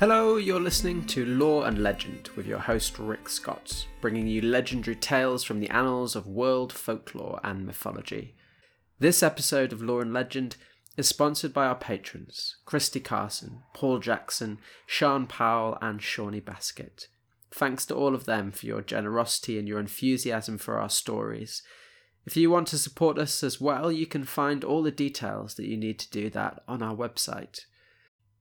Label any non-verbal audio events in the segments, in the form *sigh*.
Hello, you're listening to Lore and Legend with your host Rick Scott, bringing you legendary tales from the annals of world folklore and mythology. This episode of Lore and Legend is sponsored by our patrons Christy Carson, Paul Jackson, Sean Powell, and Shawnee Basket. Thanks to all of them for your generosity and your enthusiasm for our stories. If you want to support us as well, you can find all the details that you need to do that on our website.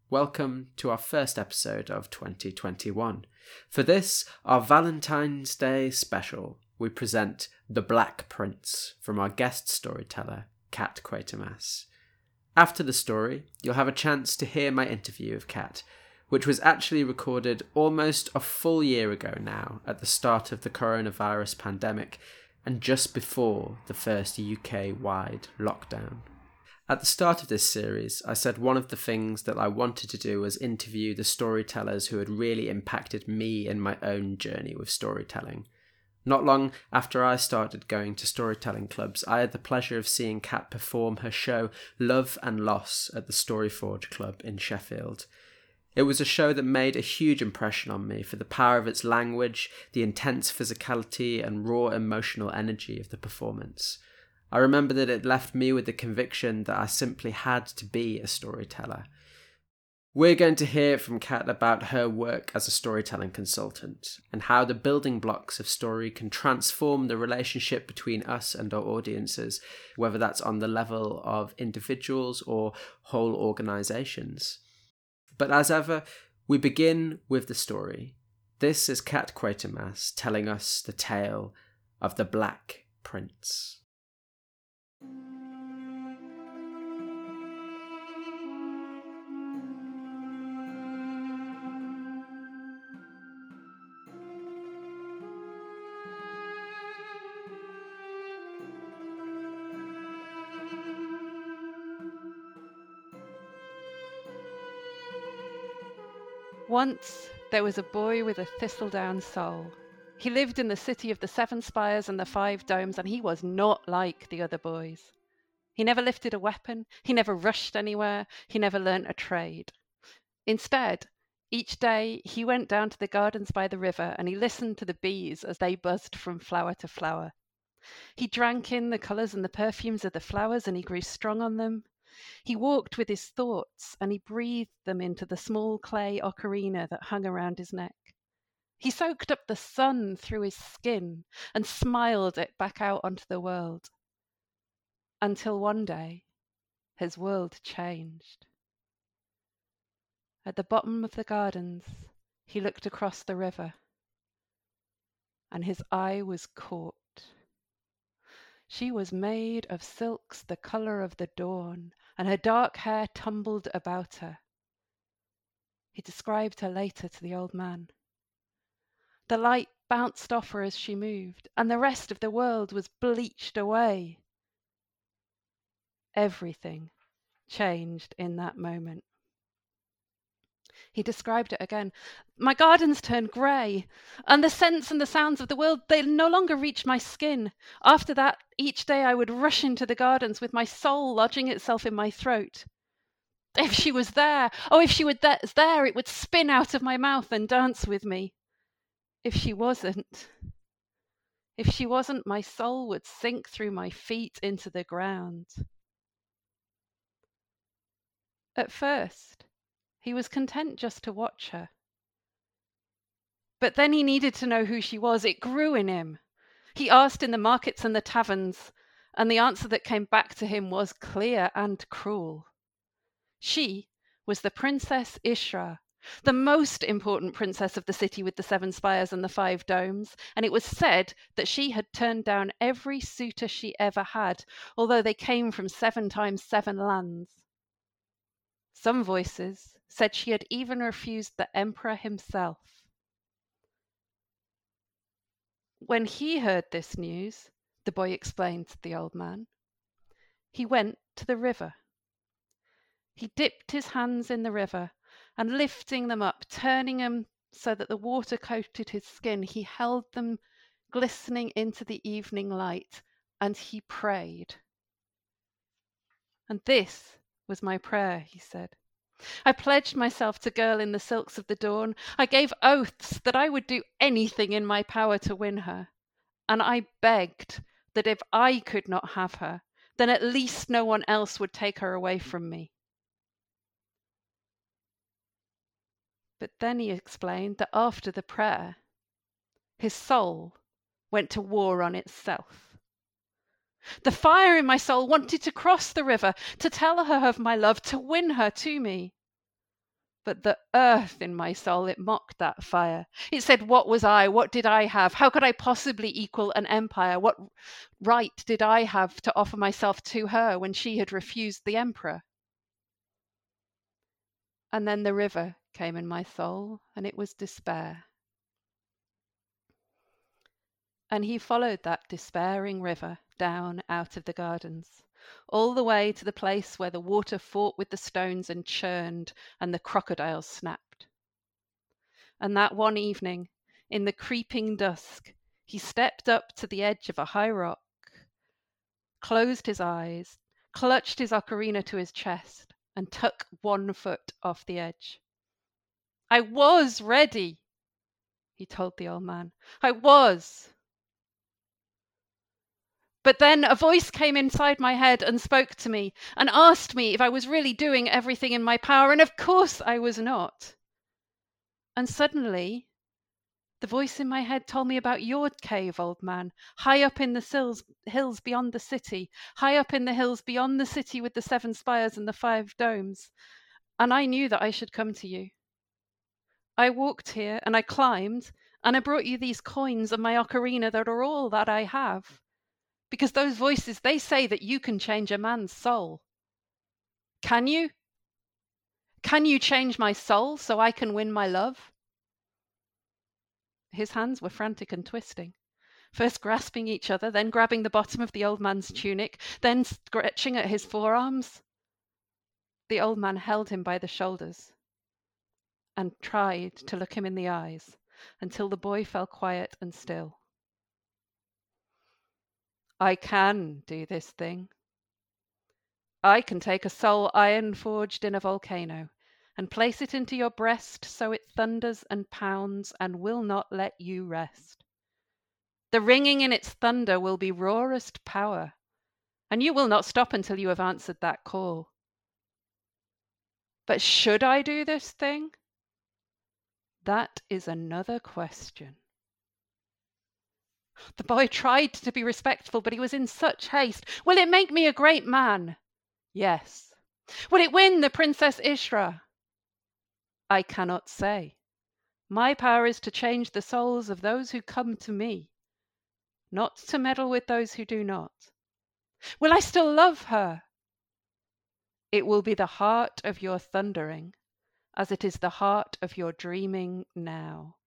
Welcome to our first episode of 2021. For this, our Valentine's Day special, we present The Black Prince from our guest storyteller, Kat Quatermass. After the story, you'll have a chance to hear my interview of Kat, which was actually recorded almost a full year ago now at the start of the coronavirus pandemic and just before the first UK wide lockdown. At the start of this series, I said one of the things that I wanted to do was interview the storytellers who had really impacted me in my own journey with storytelling. Not long after I started going to storytelling clubs, I had the pleasure of seeing Kat perform her show Love and Loss at the Storyforge Club in Sheffield. It was a show that made a huge impression on me for the power of its language, the intense physicality, and raw emotional energy of the performance. I remember that it left me with the conviction that I simply had to be a storyteller. We're going to hear from Kat about her work as a storytelling consultant and how the building blocks of story can transform the relationship between us and our audiences, whether that's on the level of individuals or whole organizations. But as ever, we begin with the story. This is Kat Quatermass telling us the tale of the Black Prince. Once there was a boy with a thistledown soul. He lived in the city of the seven spires and the five domes, and he was not like the other boys. He never lifted a weapon, he never rushed anywhere, he never learnt a trade. Instead, each day he went down to the gardens by the river and he listened to the bees as they buzzed from flower to flower. He drank in the colours and the perfumes of the flowers and he grew strong on them. He walked with his thoughts and he breathed them into the small clay ocarina that hung around his neck. He soaked up the sun through his skin and smiled it back out onto the world. Until one day, his world changed. At the bottom of the gardens, he looked across the river, and his eye was caught. She was made of silks the colour of the dawn, and her dark hair tumbled about her. He described her later to the old man. The light bounced off her as she moved, and the rest of the world was bleached away. Everything changed in that moment. He described it again. My gardens turned grey, and the scents and the sounds of the world, they no longer reached my skin. After that, each day I would rush into the gardens with my soul lodging itself in my throat. If she was there, oh, if she was there, it would spin out of my mouth and dance with me. If she wasn't, if she wasn't, my soul would sink through my feet into the ground. At first, he was content just to watch her. But then he needed to know who she was. It grew in him. He asked in the markets and the taverns, and the answer that came back to him was clear and cruel. She was the Princess Ishra, the most important princess of the city with the seven spires and the five domes, and it was said that she had turned down every suitor she ever had, although they came from seven times seven lands. Some voices said she had even refused the emperor himself. When he heard this news, the boy explained to the old man, he went to the river. He dipped his hands in the river and lifting them up, turning them so that the water coated his skin, he held them glistening into the evening light and he prayed. And this was my prayer, he said. I pledged myself to Girl in the Silks of the Dawn. I gave oaths that I would do anything in my power to win her. And I begged that if I could not have her, then at least no one else would take her away from me. But then he explained that after the prayer, his soul went to war on itself. The fire in my soul wanted to cross the river, to tell her of my love, to win her to me. But the earth in my soul, it mocked that fire. It said, What was I? What did I have? How could I possibly equal an empire? What right did I have to offer myself to her when she had refused the emperor? And then the river came in my soul, and it was despair. And he followed that despairing river down out of the gardens, all the way to the place where the water fought with the stones and churned, and the crocodiles snapped. And that one evening, in the creeping dusk, he stepped up to the edge of a high rock, closed his eyes, clutched his ocarina to his chest, and took one foot off the edge. I was ready, he told the old man. I was. But then a voice came inside my head and spoke to me and asked me if I was really doing everything in my power, and of course I was not. And suddenly, the voice in my head told me about your cave, old man, high up in the sills, hills beyond the city, high up in the hills beyond the city with the seven spires and the five domes. And I knew that I should come to you. I walked here and I climbed, and I brought you these coins and my ocarina that are all that I have. Because those voices, they say that you can change a man's soul. Can you? Can you change my soul so I can win my love? His hands were frantic and twisting, first grasping each other, then grabbing the bottom of the old man's tunic, then stretching at his forearms. The old man held him by the shoulders and tried to look him in the eyes until the boy fell quiet and still. I can do this thing. I can take a soul iron forged in a volcano and place it into your breast so it thunders and pounds and will not let you rest. The ringing in its thunder will be rawest power, and you will not stop until you have answered that call. But should I do this thing? That is another question. The boy tried to be respectful, but he was in such haste. Will it make me a great man? Yes. Will it win the Princess Ishra? I cannot say. My power is to change the souls of those who come to me, not to meddle with those who do not. Will I still love her? It will be the heart of your thundering as it is the heart of your dreaming now.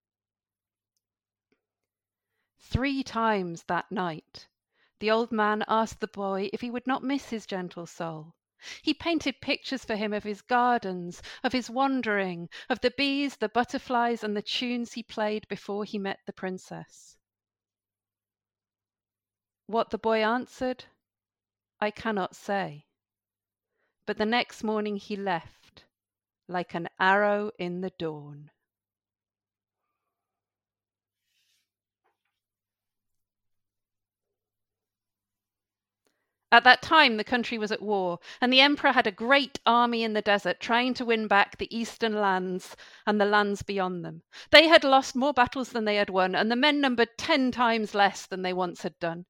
Three times that night the old man asked the boy if he would not miss his gentle soul. He painted pictures for him of his gardens, of his wandering, of the bees, the butterflies, and the tunes he played before he met the princess. What the boy answered, I cannot say. But the next morning he left like an arrow in the dawn. At that time, the country was at war, and the emperor had a great army in the desert trying to win back the eastern lands and the lands beyond them. They had lost more battles than they had won, and the men numbered ten times less than they once had done.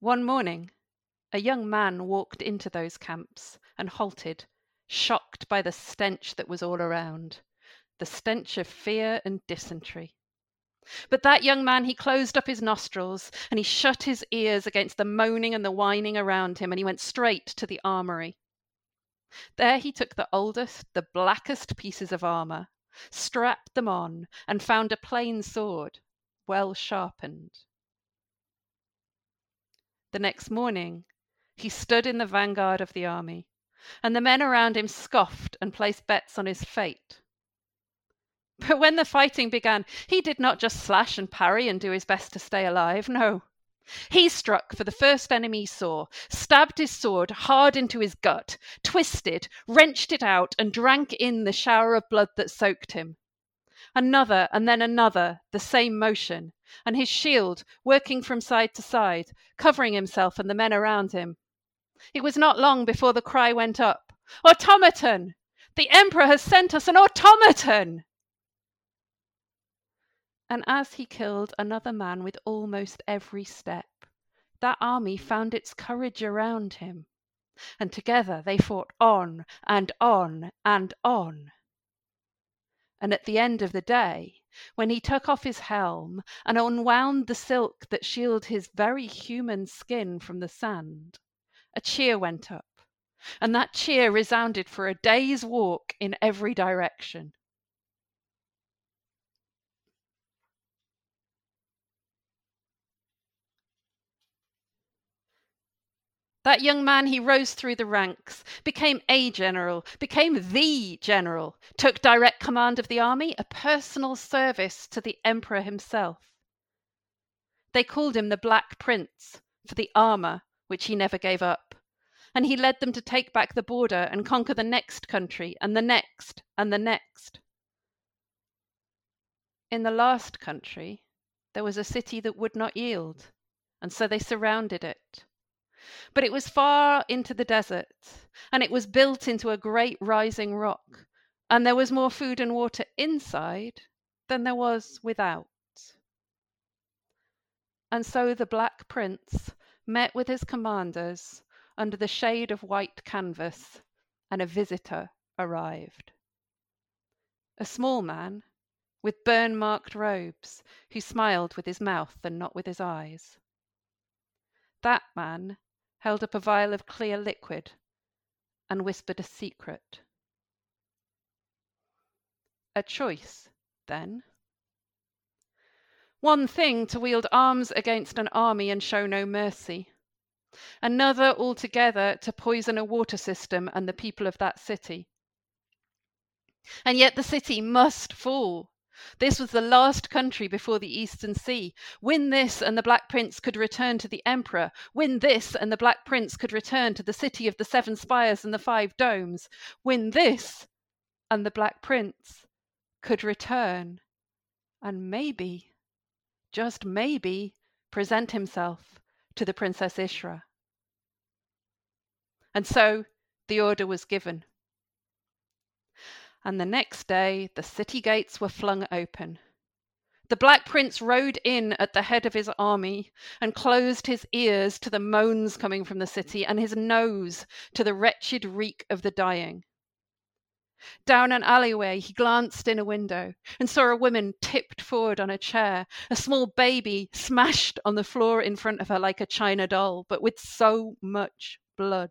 One morning, a young man walked into those camps and halted, shocked by the stench that was all around the stench of fear and dysentery. But that young man, he closed up his nostrils and he shut his ears against the moaning and the whining around him, and he went straight to the armory. There he took the oldest, the blackest pieces of armor, strapped them on, and found a plain sword, well sharpened. The next morning, he stood in the vanguard of the army, and the men around him scoffed and placed bets on his fate. *laughs* But when the fighting began, he did not just slash and parry and do his best to stay alive. No. He struck for the first enemy he saw, stabbed his sword hard into his gut, twisted, wrenched it out, and drank in the shower of blood that soaked him. Another, and then another, the same motion, and his shield working from side to side, covering himself and the men around him. It was not long before the cry went up Automaton! The Emperor has sent us an automaton! And as he killed another man with almost every step, that army found its courage around him, and together they fought on and on and on. And at the end of the day, when he took off his helm and unwound the silk that shielded his very human skin from the sand, a cheer went up, and that cheer resounded for a day's walk in every direction. That young man, he rose through the ranks, became a general, became the general, took direct command of the army, a personal service to the emperor himself. They called him the Black Prince for the armor which he never gave up. And he led them to take back the border and conquer the next country and the next and the next. In the last country, there was a city that would not yield, and so they surrounded it but it was far into the desert, and it was built into a great rising rock, and there was more food and water inside than there was without. And so the Black Prince met with his commanders under the shade of white canvas, and a visitor arrived. A small man with burn marked robes, who smiled with his mouth and not with his eyes. That man held up a vial of clear liquid, and whispered a secret. A choice, then. One thing to wield arms against an army and show no mercy. Another altogether to poison a water system and the people of that city. And yet the city must fall this was the last country before the Eastern Sea. Win this, and the Black Prince could return to the Emperor. Win this, and the Black Prince could return to the city of the seven spires and the five domes. Win this, and the Black Prince could return. And maybe, just maybe, present himself to the Princess Ishra. And so the order was given and the next day the city gates were flung open. The Black Prince rode in at the head of his army and closed his ears to the moans coming from the city and his nose to the wretched reek of the dying. Down an alleyway, he glanced in a window and saw a woman tipped forward on a chair, a small baby smashed on the floor in front of her like a china doll, but with so much blood.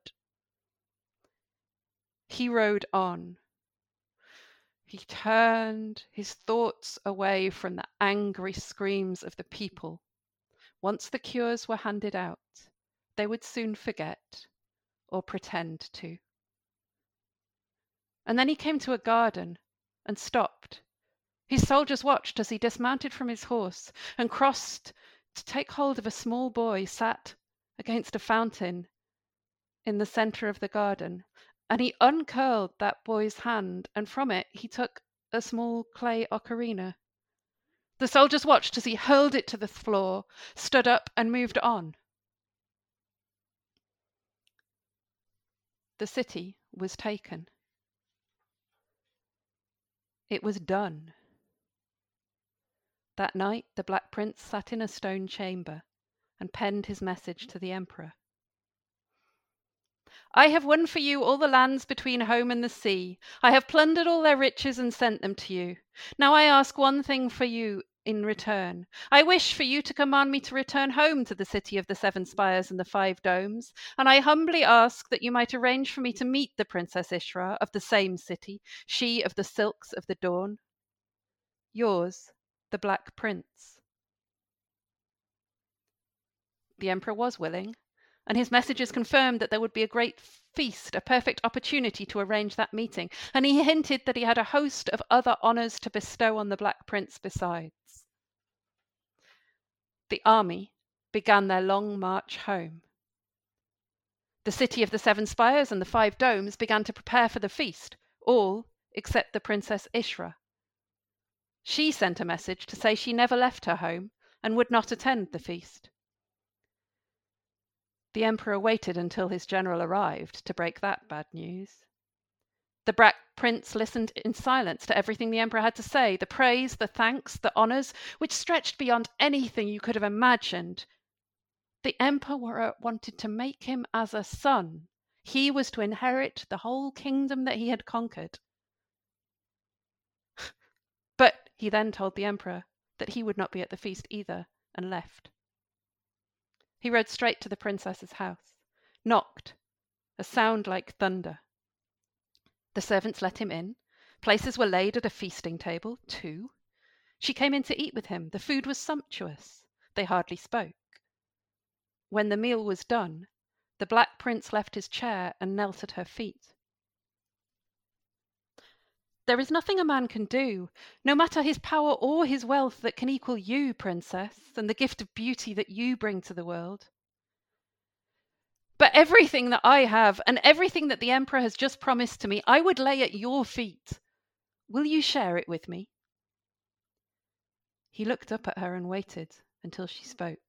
He rode on, he turned his thoughts away from the angry screams of the people. Once the cures were handed out, they would soon forget or pretend to. And then he came to a garden and stopped. His soldiers watched as he dismounted from his horse and crossed to take hold of a small boy sat against a fountain in the centre of the garden and he uncurled that boy's hand, and from it he took a small clay ocarina. The soldiers watched as he hurled it to the floor, stood up, and moved on. The city was taken. It was done. That night the Black Prince sat in a stone chamber and penned his message to the Emperor. I have won for you all the lands between home and the sea. I have plundered all their riches and sent them to you. Now I ask one thing for you in return. I wish for you to command me to return home to the city of the seven spires and the five domes, and I humbly ask that you might arrange for me to meet the Princess Ishra of the same city, she of the silks of the dawn. Yours, the Black Prince. The Emperor was willing, and his messages confirmed that there would be a great feast, a perfect opportunity to arrange that meeting, and he hinted that he had a host of other honours to bestow on the Black Prince besides. The army began their long march home. The city of the seven spires and the five domes began to prepare for the feast, all except the Princess Ishra. She sent a message to say she never left her home and would not attend the feast. The emperor waited until his general arrived to break that bad news. The Black Prince listened in silence to everything the emperor had to say the praise, the thanks, the honours, which stretched beyond anything you could have imagined. The emperor uh, wanted to make him as a son. He was to inherit the whole kingdom that he had conquered. *sighs* but he then told the emperor that he would not be at the feast either, and left. He rode straight to the princess's house, knocked, a sound like thunder. The servants let him in. Places were laid at a feasting table, too. She came in to eat with him. The food was sumptuous. They hardly spoke. When the meal was done, the Black Prince left his chair and knelt at her feet. There is nothing a man can do, no matter his power or his wealth, that can equal you, Princess, and the gift of beauty that you bring to the world. But everything that I have and everything that the Emperor has just promised to me, I would lay at your feet. Will you share it with me? He looked up at her and waited until she spoke.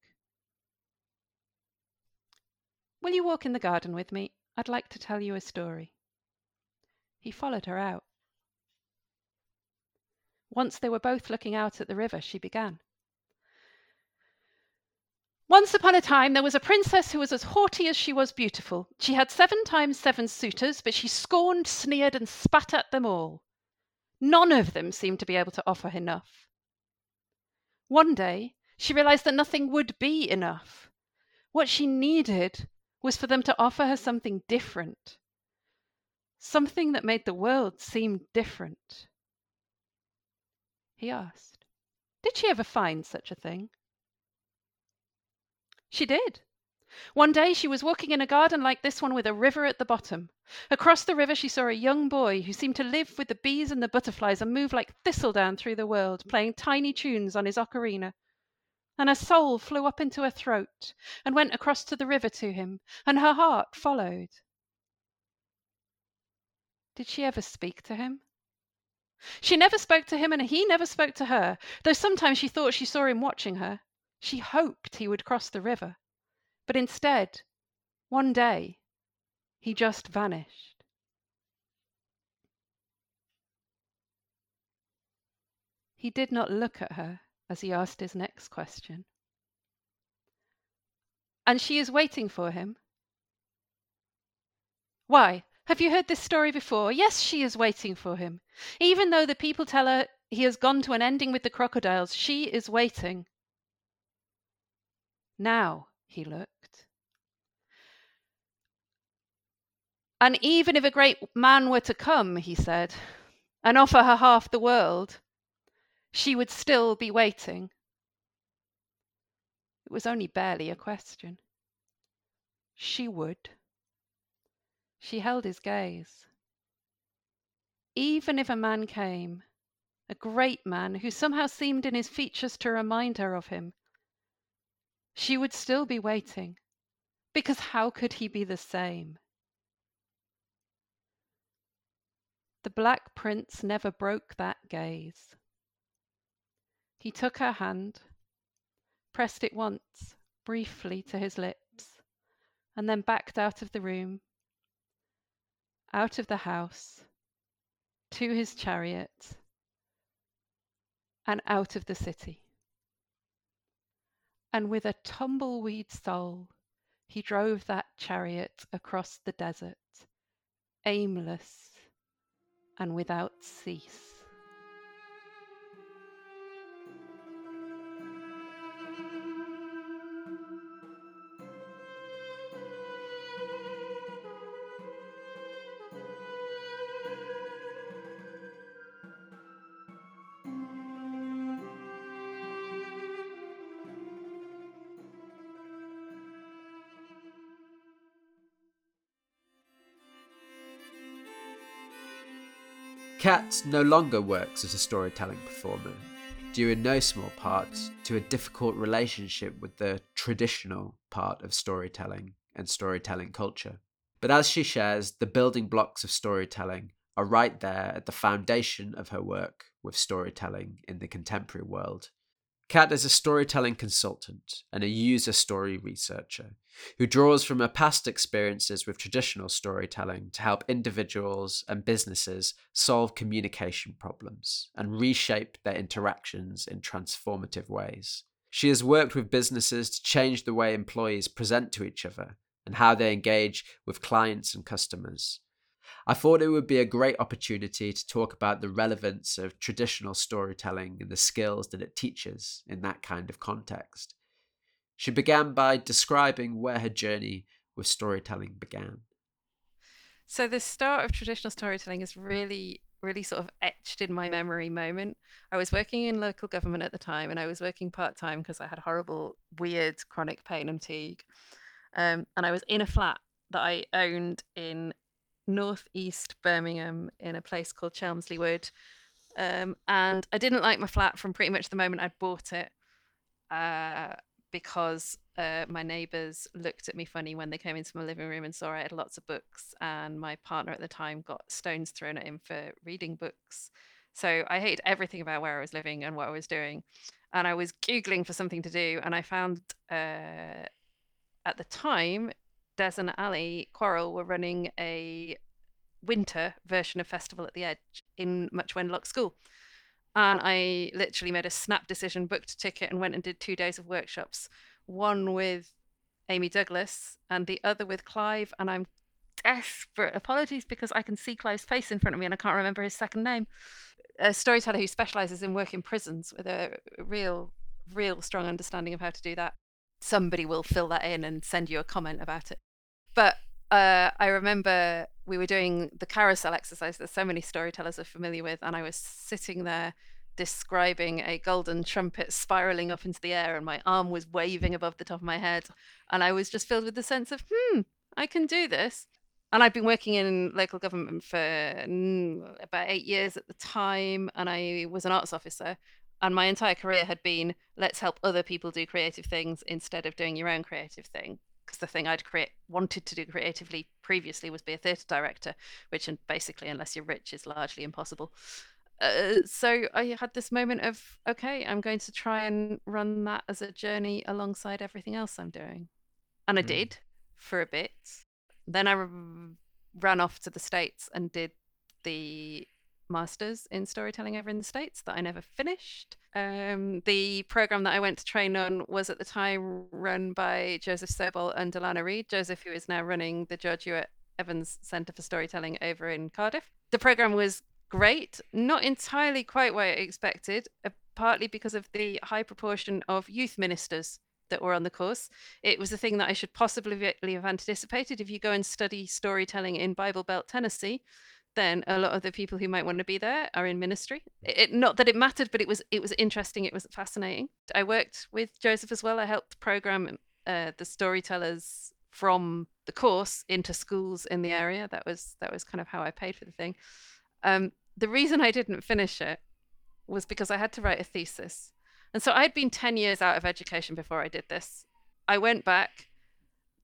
Will you walk in the garden with me? I'd like to tell you a story. He followed her out. Once they were both looking out at the river, she began. Once upon a time there was a princess who was as haughty as she was beautiful. She had seven times seven suitors, but she scorned, sneered, and spat at them all. None of them seemed to be able to offer enough. One day she realized that nothing would be enough. What she needed was for them to offer her something different, something that made the world seem different. He asked, Did she ever find such a thing? She did. One day she was walking in a garden like this one with a river at the bottom. Across the river she saw a young boy who seemed to live with the bees and the butterflies and move like thistledown through the world, playing tiny tunes on his ocarina and her soul flew up into her throat and went across to the river to him, and her heart followed. Did she ever speak to him? She never spoke to him, and he never spoke to her, though sometimes she thought she saw him watching her. She hoped he would cross the river, but instead, one day, he just vanished. He did not look at her as he asked his next question. And she is waiting for him. Why, have you heard this story before? Yes, she is waiting for him. Even though the people tell her he has gone to an ending with the crocodiles, she is waiting. Now he looked. And even if a great man were to come, he said, and offer her half the world, she would still be waiting. It was only barely a question. She would. She held his gaze. Even if a man came, a great man who somehow seemed in his features to remind her of him, she would still be waiting, because how could he be the same? The Black Prince never broke that gaze. He took her hand, pressed it once, briefly, to his lips, and then backed out of the room, out of the house, to his chariot, and out of the city. And with a tumbleweed soul, he drove that chariot across the desert, aimless and without cease. Kat no longer works as a storytelling performer. due in no small part to a difficult relationship with the traditional part of storytelling and storytelling culture. But as she shares, the building blocks of storytelling are right there at the foundation of her work with storytelling in the contemporary world. Kat is a storytelling consultant and a user story researcher who draws from her past experiences with traditional storytelling to help individuals and businesses solve communication problems and reshape their interactions in transformative ways. She has worked with businesses to change the way employees present to each other and how they engage with clients and customers. I thought it would be a great opportunity to talk about the relevance of traditional storytelling and the skills that it teaches in that kind of context. She began by describing where her journey with storytelling began. So, the start of traditional storytelling is really, really sort of etched in my memory moment. I was working in local government at the time and I was working part time because I had horrible, weird chronic pain and fatigue. Um, and I was in a flat that I owned in northeast Birmingham in a place called Chelmsley Wood. Um, and I didn't like my flat from pretty much the moment I'd bought it uh, because uh, my neighbours looked at me funny when they came into my living room and saw I had lots of books, and my partner at the time got stones thrown at him for reading books. So I hated everything about where I was living and what I was doing. And I was Googling for something to do, and I found uh, at the time Des and Ali Quarrel were running a winter version of Festival at the Edge in Much Wenlock School. And I literally made a snap decision, booked a ticket, and went and did two days of workshops. One with Amy Douglas and the other with Clive. And I'm desperate. Apologies because I can see Clive's face in front of me and I can't remember his second name. A storyteller who specializes in work in prisons with a real, real strong understanding of how to do that somebody will fill that in and send you a comment about it. But uh, I remember we were doing the carousel exercise that so many storytellers are familiar with, and I was sitting there describing a golden trumpet spiraling up into the air, and my arm was waving above the top of my head. And I was just filled with the sense of, hmm, I can do this. And I'd been working in local government for about eight years at the time, and I was an arts officer and my entire career had been let's help other people do creative things instead of doing your own creative thing because the thing I'd create wanted to do creatively previously was be a theatre director, which basically, unless you're rich, is largely impossible. Uh, so I had this moment of okay, I'm going to try and run that as a journey alongside everything else I'm doing, and I mm. did for a bit. Then I r- ran off to the states and did the masters in storytelling over in the states that I never finished. Um, the program that I went to train on was at the time run by Joseph Sobol and Delanna Reed. Joseph, who is now running the George Ewart Evans Centre for Storytelling over in Cardiff. The program was great, not entirely quite what I expected, uh, partly because of the high proportion of youth ministers that were on the course. It was a thing that I should possibly have anticipated. If you go and study storytelling in Bible Belt, Tennessee, then a lot of the people who might want to be there are in ministry. It, not that it mattered, but it was it was interesting. It was fascinating. I worked with Joseph as well. I helped program uh, the storytellers from the course into schools in the area. That was that was kind of how I paid for the thing. Um, the reason I didn't finish it was because I had to write a thesis, and so I'd been ten years out of education before I did this. I went back.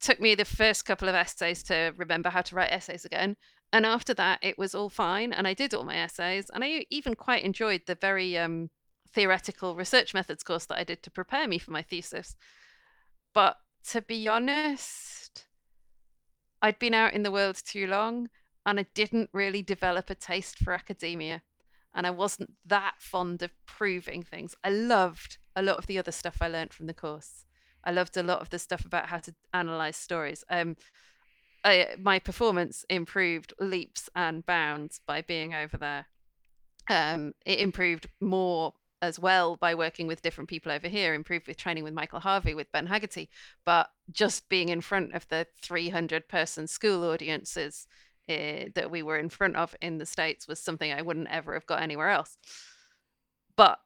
Took me the first couple of essays to remember how to write essays again, and after that it was all fine and i did all my essays and i even quite enjoyed the very um, theoretical research methods course that i did to prepare me for my thesis. But to be honest i'd been out in the world too long and i didn't really develop a taste for academia and i wasn't that fond of proving things. I loved a lot of the other stuff i learned from the course i loved a lot of the stuff about how to analyze stories um, uh, my performance improved leaps and bounds by being over there. Um, it improved more as well by working with different people over here, improved with training with Michael Harvey, with Ben Haggerty. But just being in front of the 300 person school audiences uh, that we were in front of in the States was something I wouldn't ever have got anywhere else. But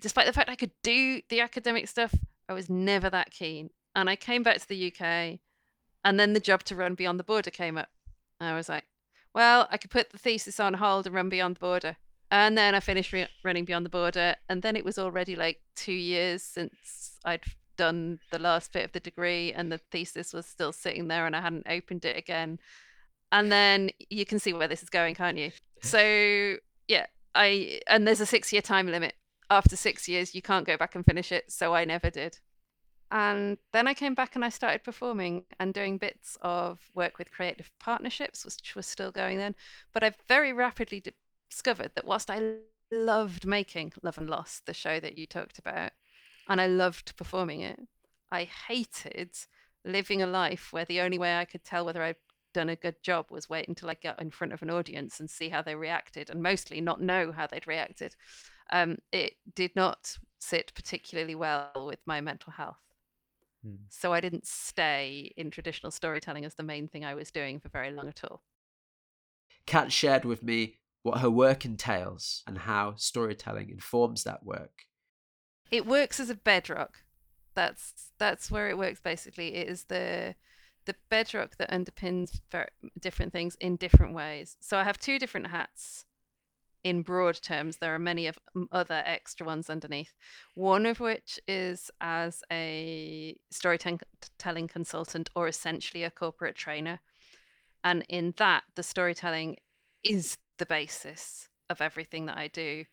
despite the fact I could do the academic stuff, I was never that keen. And I came back to the UK and then the job to run Beyond the Border came up. I was like, well, I could put the thesis on hold and run Beyond the Border. And then I finished re- running Beyond the Border. And then it was already like two years since I'd done the last bit of the degree, and the thesis was still sitting there, and I hadn't opened it again. And then you can see where this is going, can't you? So, yeah, I, and there's a six year time limit. After six years, you can't go back and finish it. So I never did. And then I came back and I started performing and doing bits of work with creative partnerships, which was still going then. But I very rapidly discovered that whilst I loved making Love and Loss, the show that you talked about, and I loved performing it, I hated living a life where the only way I could tell whether I'd done a good job was wait until I got in front of an audience and see how they reacted, and mostly not know how they'd reacted. Um, it did not sit particularly well with my mental health. Hmm. So I didn't stay in traditional storytelling as the main thing I was doing for very long at all. Kat shared with me what her work entails and how storytelling informs that work. It works as a bedrock. That's that's where it works basically. It is the the bedrock that underpins different things in different ways. So I have two different hats in broad terms, there are many of other extra ones underneath. One of which is as a storytelling consultant or essentially a corporate trainer. And in that, the storytelling is the basis of everything that I do.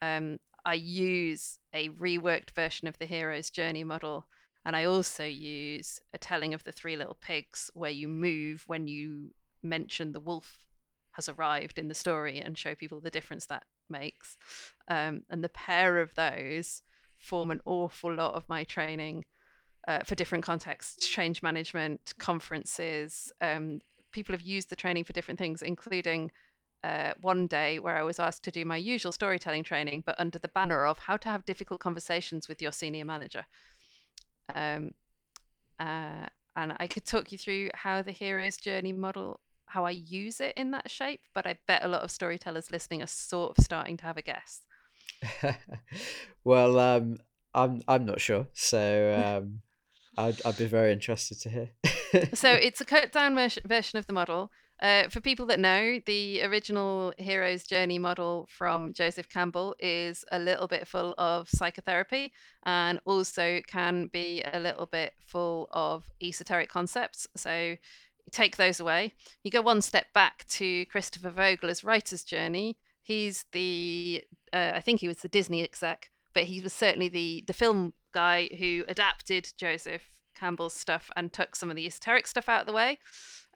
Um, I use a reworked version of the hero's journey model. And I also use a telling of the three little pigs where you move when you mention the wolf has arrived in the story and show people the difference that makes. Um, and the pair of those form an awful lot of my training uh, for different contexts change management, conferences. Um, people have used the training for different things, including uh, one day where I was asked to do my usual storytelling training, but under the banner of how to have difficult conversations with your senior manager. Um, uh, and I could talk you through how the hero's journey model how I use it in that shape, but I bet a lot of storytellers listening are sort of starting to have a guess. *laughs* well, um, I'm I'm not sure, so um, I'd I'd be very interested to hear. so *laughs* it's a cut down version of the model. Uh, for people that know, the original hero's journey model from Joseph Campbell is a little bit full of psychotherapy and also can be a little bit full of esoteric concepts. So take those away. You go one step back to Christopher Vogler's writer's journey. He's the, uh, I think he was the Disney exec, but he was certainly the the film guy who adapted Joseph Campbell's stuff and took some of the esoteric stuff out of the way.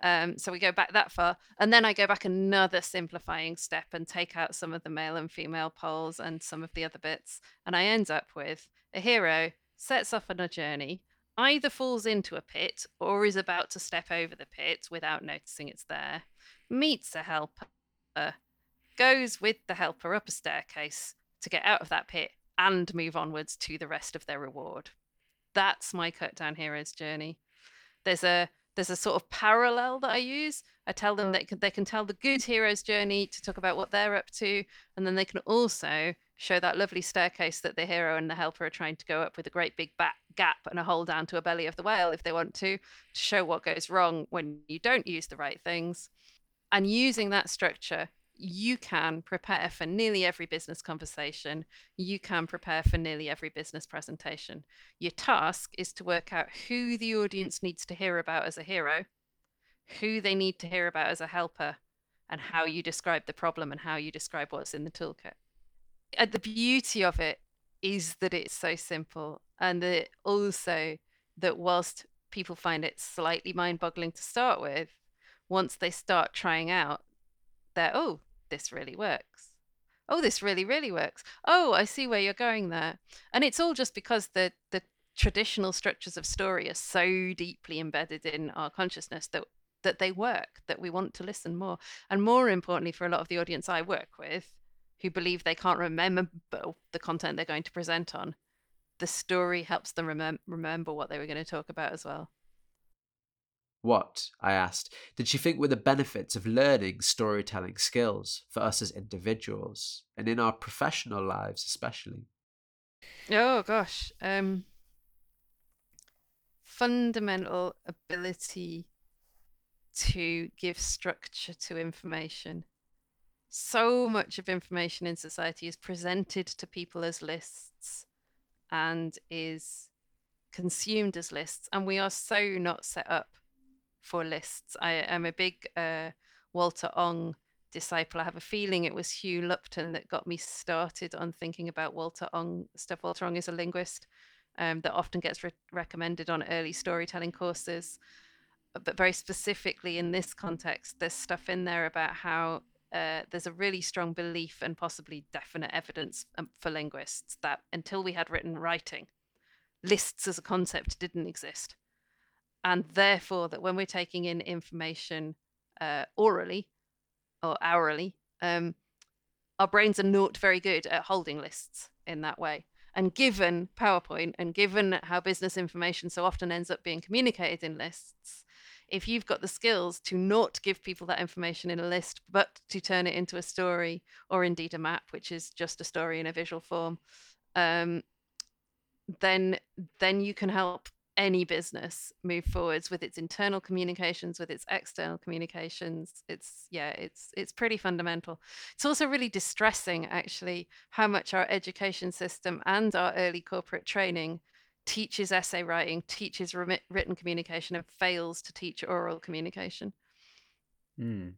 Um, so we go back that far, and then I go back another simplifying step and take out some of the male and female poles and some of the other bits, and I end up with a hero sets off on a journey either falls into a pit or is about to step over the pit without noticing it's there, meets a helper, goes with the helper up a staircase to get out of that pit and move onwards to the rest of their reward. That's my cut down hero's journey. There's a there's a sort of parallel that I use. I tell them that they can tell the good hero's journey to talk about what they're up to, and then they can also show that lovely staircase that the hero and the helper are trying to go up with a great big gap and a hole down to a belly of the whale if they want to, to show what goes wrong when you don't use the right things. And using that structure, you can prepare for nearly every business conversation. You can prepare for nearly every business presentation. Your task is to work out who the audience needs to hear about as a hero, who they need to hear about as a helper, and how you describe the problem and how you describe what's in the toolkit. Uh, the beauty of it is that it's so simple and that also that whilst people find it slightly mind-boggling to start with once they start trying out they're oh this really works. Oh this really really works. Oh i see where you're going there. And it's all just because the the traditional structures of story are so deeply embedded in our consciousness that that they work that we want to listen more and more importantly for a lot of the audience i work with who believe they can't remember the content they're going to present on, the story helps them remem- remember what they were going to talk about as well. What, I asked, did she think were the benefits of learning storytelling skills for us as individuals and in our professional lives, especially? Oh, gosh. Um, fundamental ability to give structure to information so much of information in society is presented to people as lists and is consumed as lists, and we are so not set up for lists. I am a big uh, Walter Ong disciple. I have a feeling it was Hugh Lupton that got me started on thinking about Walter Ong stuff. Walter Ong is a linguist um, that often gets re- recommended on early storytelling courses. But very specifically in this context, there's stuff in there about how uh, there's a really strong belief and possibly definite evidence um, for linguists that until we had written writing, lists as a concept didn't exist. And therefore, that when we're taking in information uh, orally or hourly, um, our brains are not very good at holding lists in that way. And given PowerPoint and given how business information so often ends up being communicated in lists, if you've got the skills to not give people that information in a list, but to turn it into a story or indeed a map, which is just a story in a visual form, um, then then you can help any business move forwards with its internal communications with its external communications. It's yeah it's it's pretty fundamental. It's also really distressing actually how much our education system and our early corporate training teaches essay writing teaches remit, written communication and fails to teach oral communication mm.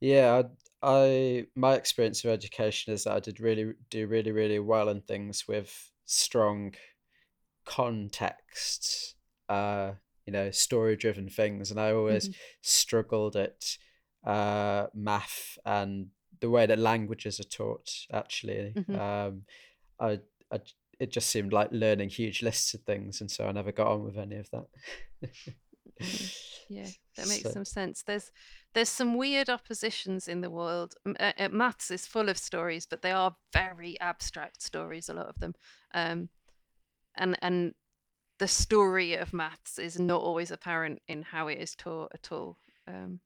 yeah I, I my experience of education is that i did really do really really well in things with strong context, uh, you know, story driven things. And I always mm-hmm. struggled at uh, math and the way that languages are taught, actually. Mm-hmm. Um, I, I, it just seemed like learning huge lists of things. And so I never got on with any of that. Mm-hmm. yeah *laughs* that makes so. some sense there's there's some weird oppositions in the world uh, uh, maths is full of stories but they are very abstract stories a lot of them um, and and the story of maths is not always apparent in how it is taught at all. Um,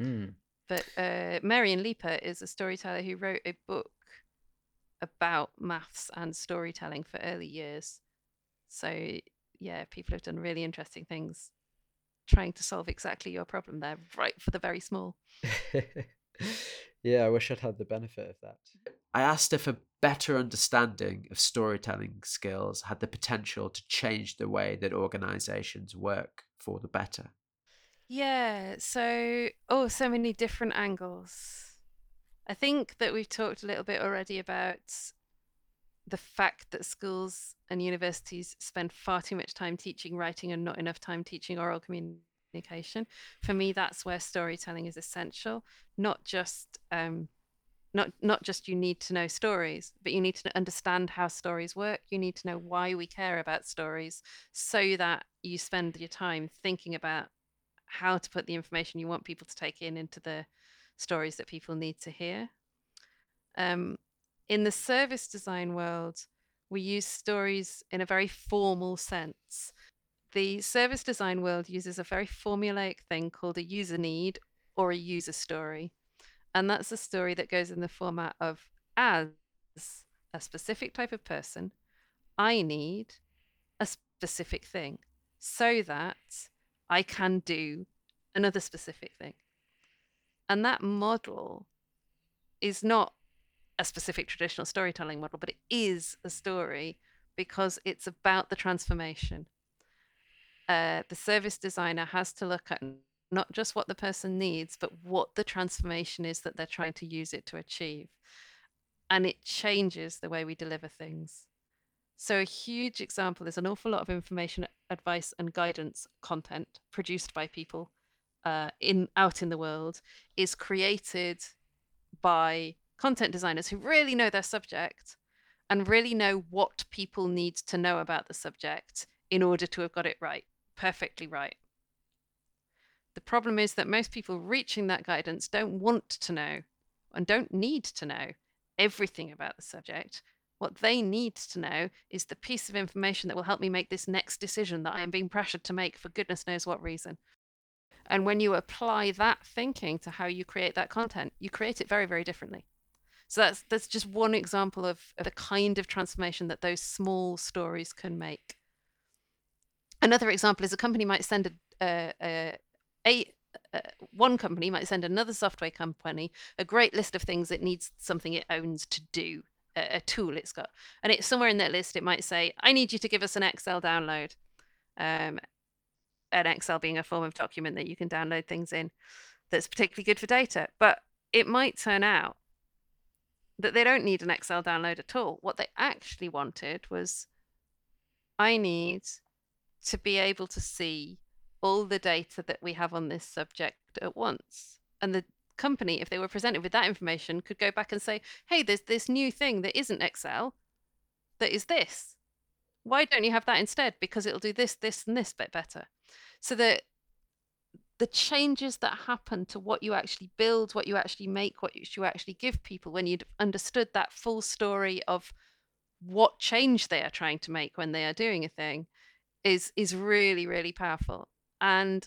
mm. But uh, Marion Leeper is a storyteller who wrote a book about maths and storytelling for early years. So yeah, people have done really interesting things trying to solve exactly your problem there, right for the very small. *laughs* yeah, I wish I'd had the benefit of that. I asked if a better understanding of storytelling skills had the potential to change the way that organizations work for the better. Yeah, so, oh, so many different angles. I think that we've talked a little bit already about the fact that schools and universities spend far too much time teaching writing and not enough time teaching oral communication. For me, that's where storytelling is essential, not just um, not not just you need to know stories but you need to understand how stories work you need to know why we care about stories so that you spend your time thinking about how to put the information you want people to take in into the stories that people need to hear. Um, in the service design world we use stories in a very formal sense. The service design world uses a very formulaic thing called a user need or a user story. And that's a story that goes in the format of as a specific type of person, I need a specific thing so that I can do another specific thing. And that model is not a specific traditional storytelling model, but it is a story because it's about the transformation. Uh, the service designer has to look at not just what the person needs, but what the transformation is that they're trying to use it to achieve. And it changes the way we deliver things. So, a huge example is an awful lot of information, advice, and guidance content produced by people uh, in out in the world is created by content designers who really know their subject and really know what people need to know about the subject in order to have got it right, perfectly right. The problem is that most people reaching that guidance don't want to know and don't need to know everything about the subject. What they need to know is the piece of information that will help me make this next decision that I am being pressured to make for goodness knows what reason. And when you apply that thinking to how you create that content, you create it very, very differently. So that's that's just one example of, of the kind of transformation that those small stories can make. Another example is a company might send a, a, a uh, one company might send another software company a great list of things it needs something it owns to do a, a tool it's got and it's somewhere in that list it might say i need you to give us an excel download um, an excel being a form of document that you can download things in that's particularly good for data but it might turn out that they don't need an excel download at all what they actually wanted was i need to be able to see all the data that we have on this subject at once. And the company, if they were presented with that information, could go back and say, hey, there's this new thing that isn't Excel that is this. Why don't you have that instead? Because it'll do this, this, and this bit better. So that the changes that happen to what you actually build, what you actually make, what you actually give people when you've understood that full story of what change they are trying to make when they are doing a thing is is really really powerful. And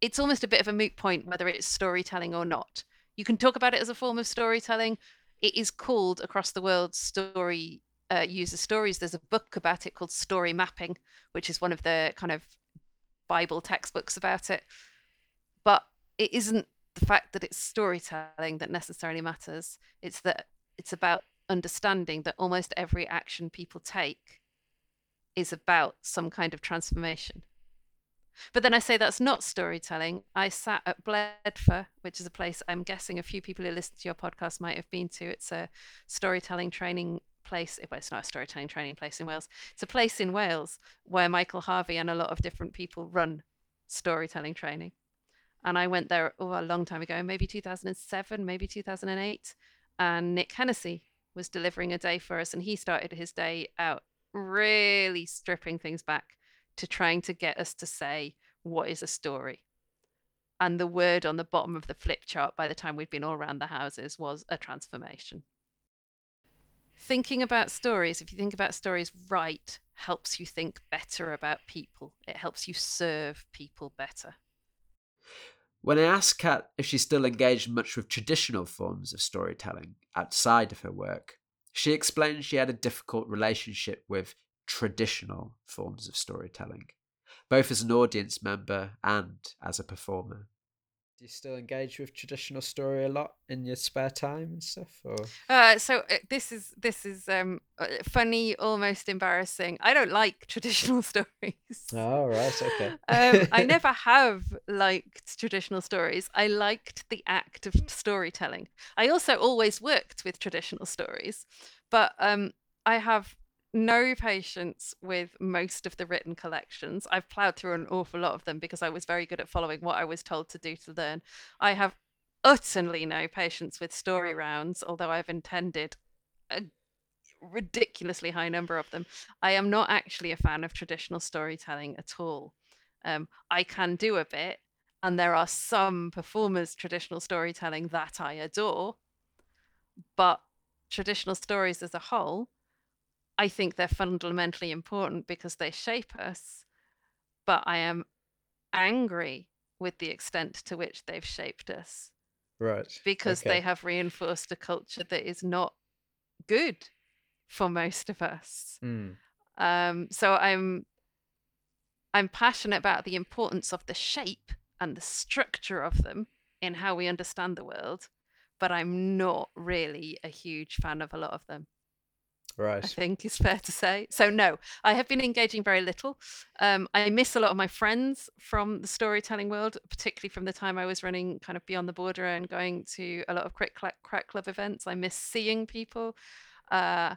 it's almost a bit of a moot point whether it's storytelling or not. You can talk about it as a form of storytelling. It is called across the world story uh, user stories. There's a book about it called story mapping which is one of the kind of bible textbooks about it but it isn't the fact that it's storytelling that necessarily matters it's that it's about understanding that almost every action people take is about some kind of transformation. But then I say that's not storytelling. I sat at Bleddfa, which is a place I'm guessing a few people who listen to your podcast might have been to. It's a storytelling training place. Well, it's not a storytelling training place in Wales. It's a place in Wales where Michael Harvey and a lot of different people run storytelling training. And I went there oh, a long time ago, maybe 2007, maybe 2008. And Nick Hennessey was delivering a day for us, and he started his day out really stripping things back to trying to get us to say what is a story. And the word on the bottom of the flip chart by the time we'd been all around the houses was a transformation. Thinking about stories, if you think about stories right, helps you think better about people. It helps you serve people better. When I asked Kat if she's still engaged much with traditional forms of storytelling outside of her work, she explained she had a difficult relationship with traditional forms of storytelling, both as an audience member and as a performer. Do you still engage with traditional story a lot in your spare time and stuff? Or uh, so uh, this is this is um, uh, funny, almost embarrassing. I don't like *laughs* traditional stories. Oh right, okay. *laughs* um, I *laughs* never have liked traditional stories. I liked the act of storytelling. I also always worked with traditional stories, but um, I have no patience with most of the written collections. I've plowed through an awful lot of them because I was very good at following what I was told to do to learn. I have utterly no patience with story rounds, although I've intended a ridiculously high number of them. I am not actually a fan of traditional storytelling at all. Um, I can do a bit, and there are some performers' traditional storytelling that I adore, but traditional stories as a whole I think they're fundamentally important because they shape us, but I am angry with the extent to which they've shaped us. Right. Because okay. they have reinforced a culture that is not good for most of us. Mm. Um, so I'm I'm passionate about the importance of the shape and the structure of them in how we understand the world, but I'm not really a huge fan of a lot of them. Right. I think is fair to say. So no, I have been engaging very little. Um, I miss a lot of my friends from the storytelling world, particularly from the time I was running kind of beyond the border and going to a lot of crack, crack club events. I miss seeing people. Uh,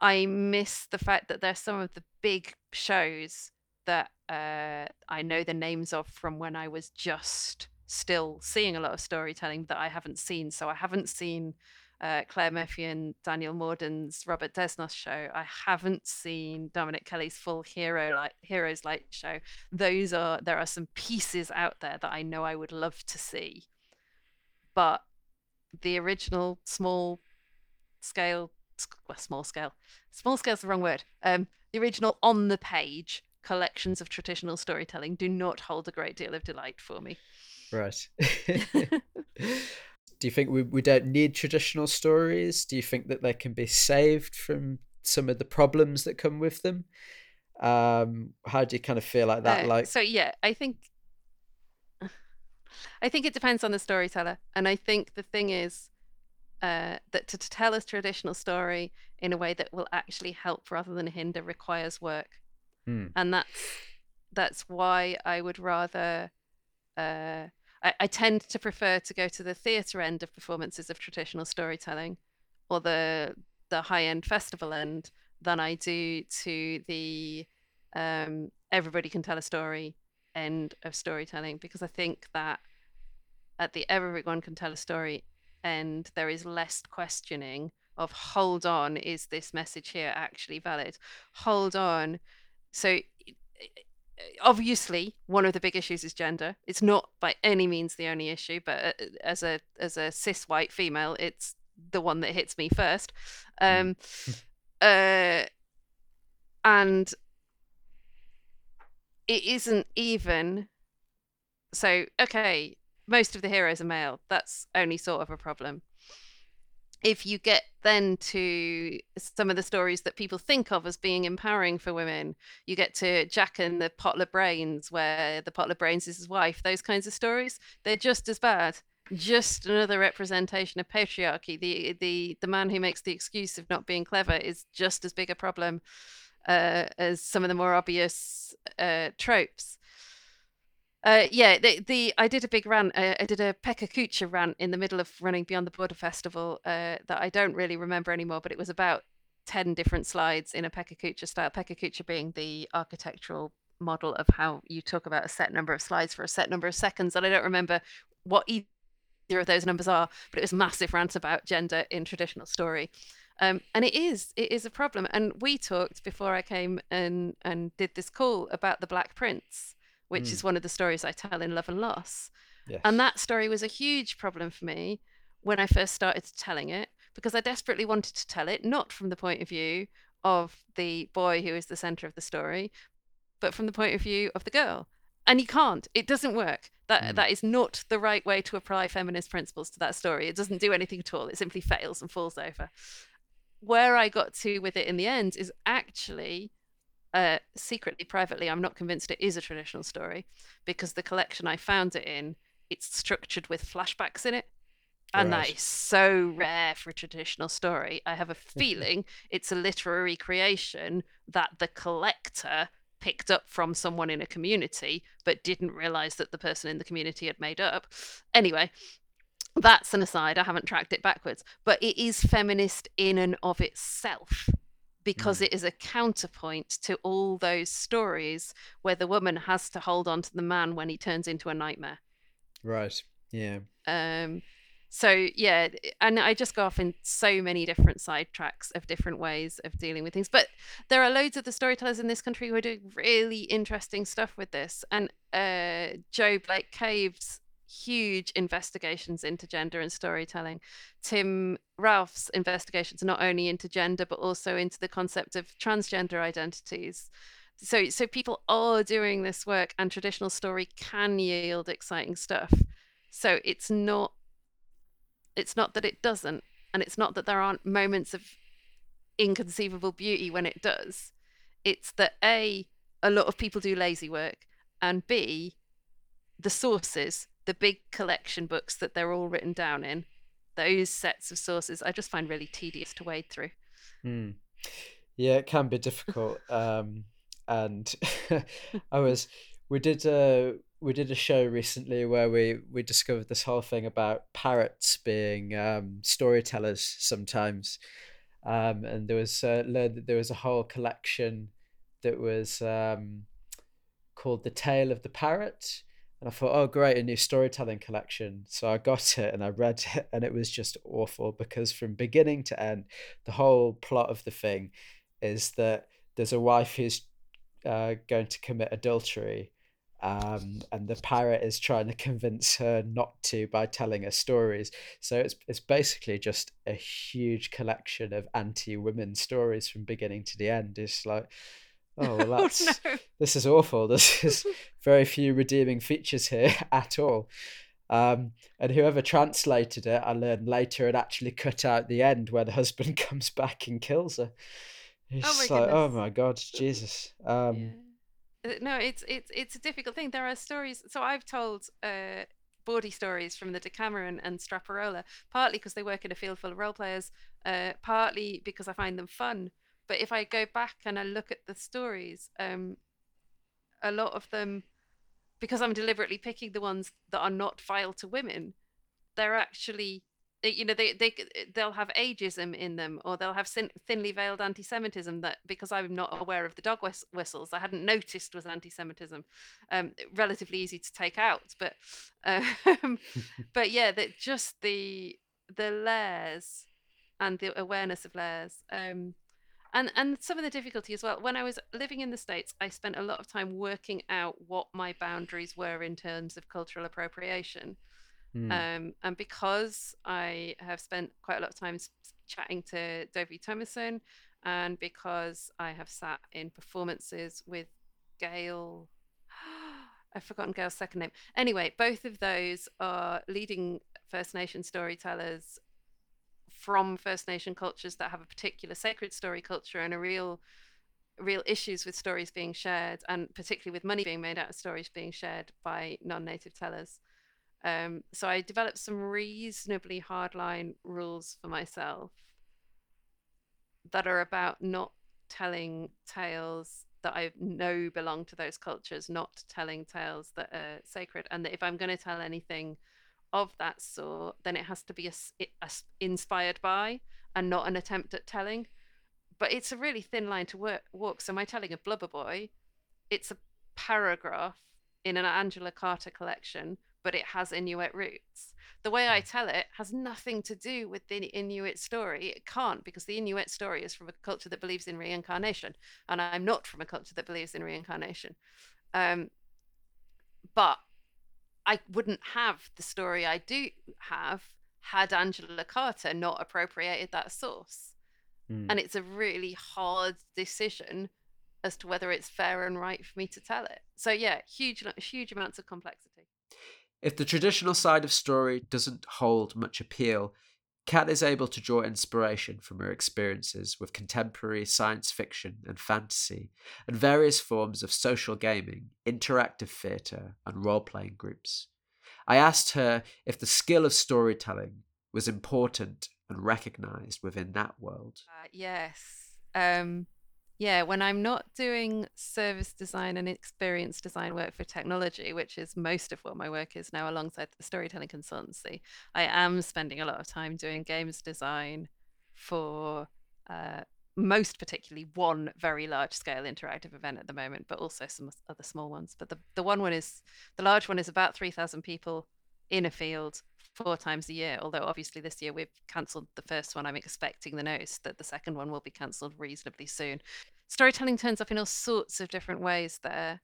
I miss the fact that there's some of the big shows that uh, I know the names of from when I was just still seeing a lot of storytelling that I haven't seen. So I haven't seen uh, Clare Murphy and Daniel Morden's Robert Desnos show. I haven't seen Dominic Kelly's full Hero Light, Heroes Light show. Those are there are some pieces out there that I know I would love to see, but the original small scale, well, small scale, small scale is the wrong word. Um, the original on the page collections of traditional storytelling do not hold a great deal of delight for me. Right. *laughs* *laughs* *laughs* do you think we, we don't need traditional stories? Do you think that they can be saved from some of the problems that come with them? Um, how do you kind of feel like that? Uh, like, so yeah, I think I think it depends on the storyteller, and I think the thing is uh, that to, to tell a traditional story in a way that will actually help rather than hinder requires work, Hmm. and that's that's why I would rather. Uh, I, I tend to prefer to go to the theatre end of performances of traditional storytelling, or the the high end festival end, than I do to the um, everybody can tell a story end of storytelling because I think that at the everyone can tell a story end there is less questioning of hold on is this message here actually valid? Hold on. So obviously one of the big issues is gender. It's not by any means the only issue but uh, as a as a cis white female it's the one that hits me first. Um *laughs* uh and it isn't even so okay most of the heroes are male. That's only sort of a problem if you get then to some of the stories that people think of as being empowering for women you get to jack and the pottle of brains where the pottle of brains is his wife those kinds of stories they're just as bad just another representation of patriarchy the the the man who makes the excuse of not being clever is just as big a problem uh, as some of the more obvious uh, tropes. Uh, yeah, the, the I did a big rant. Uh, I did a Pecha Kucha rant in the middle of running Beyond the Border Festival uh, that I don't really remember anymore, but it was about ten different slides in a Pecha Kucha style. Pecha Kucha being the architectural model of how you talk about a set number of slides for a set number of seconds, and I don't remember what either of those numbers are, but it was massive rant about gender in traditional story. Um, and it is it is a problem and we talked before i came and and did this call about the black prince which Mm. is one of the stories i tell in love and loss. Yes. and that story was a huge problem for me when i first started telling it because i desperately wanted to tell it not from the point of view of the boy who is the center of the story but from the point of view of the girl. And you can't. It doesn't work. That Mm. that is not the right way to apply feminist principles to that story. It doesn't do anything at all. It simply fails and falls over. Where I got to with it in the end is actually uh, secretly, privately, I'm not convinced it is a traditional story because the collection I found it in, it's structured with flashbacks in it. And Right. that is so rare for a traditional story. I have a *laughs* feeling it's a literary creation that the collector picked up from someone in a community but didn't realize that the person in the community had made up. Anyway, that's an aside. I haven't tracked it backwards, but it is feminist in and of itself because it is a counterpoint to all those stories where the woman has to hold on to the man when he turns into a nightmare. Right. Yeah. Um, so yeah, and I just go off in so many different sidetracks of different ways of dealing with things. But there are loads of the storytellers in this country who are doing really interesting stuff with this. And uh, Jo Blake Cave's huge investigations into gender and storytelling. Tim Ralph's investigations are not only into gender but also into the concept of transgender identities. So so people are doing this work and traditional story can yield exciting stuff. So it's not it's not that it doesn't and it's not that there aren't moments of inconceivable beauty when it does. It's that A a lot of people do lazy work and B the sources, the big collection books that they're all written down in, those sets of sources I just find really tedious to wade through. Hmm. Yeah, it can be difficult. *laughs* Um, and *laughs* I *laughs* was, we did a we did a show recently where we we discovered this whole thing about parrots being um, storytellers sometimes, um, and there was uh, learned that there was a whole collection that was um, called the Tale of the Parrot. And I thought, oh, great, a new storytelling collection. So I got it and I read *laughs* it, and it was just awful because from beginning to end, the whole plot of the thing is that there's a wife who's uh, going to commit adultery, um, and the parrot is trying to *laughs* convince her not to by telling her stories. So it's it's basically just a huge collection of anti-women stories from beginning to the end. It's like, oh, well, *laughs* that's oh, no. this is awful. *laughs* This is very few redeeming features here *laughs* at all. Um, and whoever translated it, I learned later, had actually cut out the end where the husband comes back and kills her. It's Oh my like, oh my god, Jesus. Um, Yeah. Uh, No, it's it's it's a difficult thing. There are stories. So I've told uh, bawdy stories from the Decameron and Straparola, partly because they work in a field full of role players, uh, partly because I find them fun. But if I go back and I look at the stories, um, a lot of them, because I'm deliberately picking the ones that are not vile to women, they're actually you know they they they'll have ageism in them or they'll have thin, thinly veiled anti-semitism that because i'm not aware of the dog whistles i hadn't noticed was anti-semitism um relatively easy to take out but um *laughs* but yeah that just the the layers and the awareness of layers um and and some of the difficulty as well when i was living in the states i spent a lot of time working out what my boundaries were in terms of cultural appropriation Mm. Um, and because I have spent quite a lot of time chatting to Dovie Thomason, and because I have sat in performances with Gail, *gasps* I've forgotten Gail's second name. Anyway, both of those are leading First Nation storytellers from First Nation cultures that have a particular sacred story culture and a real real issues with stories being shared and particularly with money being made out of stories being shared by non-native tellers. Um, so I developed some reasonably hardline rules for myself that are about not telling tales that I know belong to those cultures, not telling tales that are sacred, and that if I'm going to tell anything of that sort, then it has to be a, a, inspired by and not an attempt at telling. But it's a really thin line to work, walk. So my telling of Blubber Boy, it's a paragraph in an Angela Carter collection but it has Inuit roots. The way I hmm. tell it has nothing to do with the Inuit story. It can't because the Inuit story is from a culture that believes in reincarnation, and I'm not from a culture that believes in reincarnation. Um, but I wouldn't have the story I do have had Angela Carter not appropriated that source. Mm. And it's a really hard decision as to whether it's fair and right for me to tell it. So yeah, huge huge amounts of complexity. If the traditional side of story doesn't hold much appeal, Kat is able to draw inspiration from her experiences with contemporary science fiction and fantasy, and various forms of social gaming, interactive theatre, and role playing groups. I asked her if the skill of storytelling was important and recognised within that world. Uh, yes. Um, yeah, when I'm not doing service design and experience design work for technology, which is most of what my work is now alongside the storytelling consultancy, I am spending a lot of time doing games design for uh, most particularly one very large scale interactive event at the moment, but also some other small ones. But the, the one one is the large one is about 3,000 people in a field four times a year. Although obviously this year we've cancelled the first one. I'm expecting the notice that the second one will be cancelled reasonably soon. Storytelling turns up in all sorts of different ways there.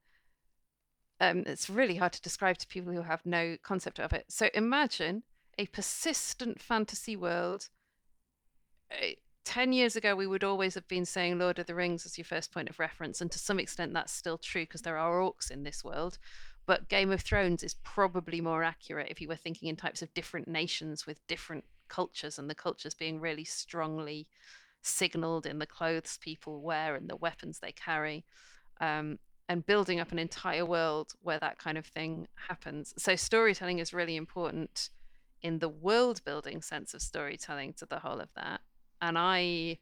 Um, it's really hard to describe to people who have no concept of it. So imagine a persistent fantasy world. Uh, 10 years ago, we would always have been saying Lord of the Rings as your first point of reference. And to some extent, that's still true because there are orcs in this world but Game of Thrones is probably more accurate if you were thinking in types of different nations with different cultures and the cultures being really strongly signaled in the clothes people wear and the weapons they carry. Um, and building up an entire world where that kind of thing happens. So, storytelling is really important in the world building sense of storytelling to the whole of that. And I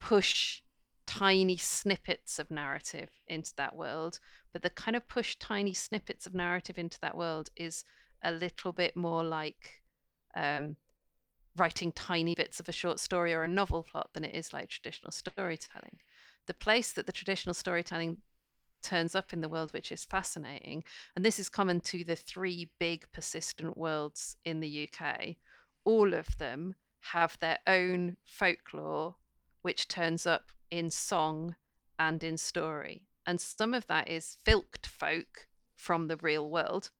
push tiny snippets of narrative into that world. But the kind of push tiny snippets of narrative into that world is a little bit more like um, writing tiny bits of a short story or a novel plot than it is like traditional storytelling. The place that the traditional storytelling turns up in the world, which is fascinating, and this is common to the three big persistent worlds in the UK, all of them have their own folklore, which turns up in song and in story. And some of that is filked folk from the real world,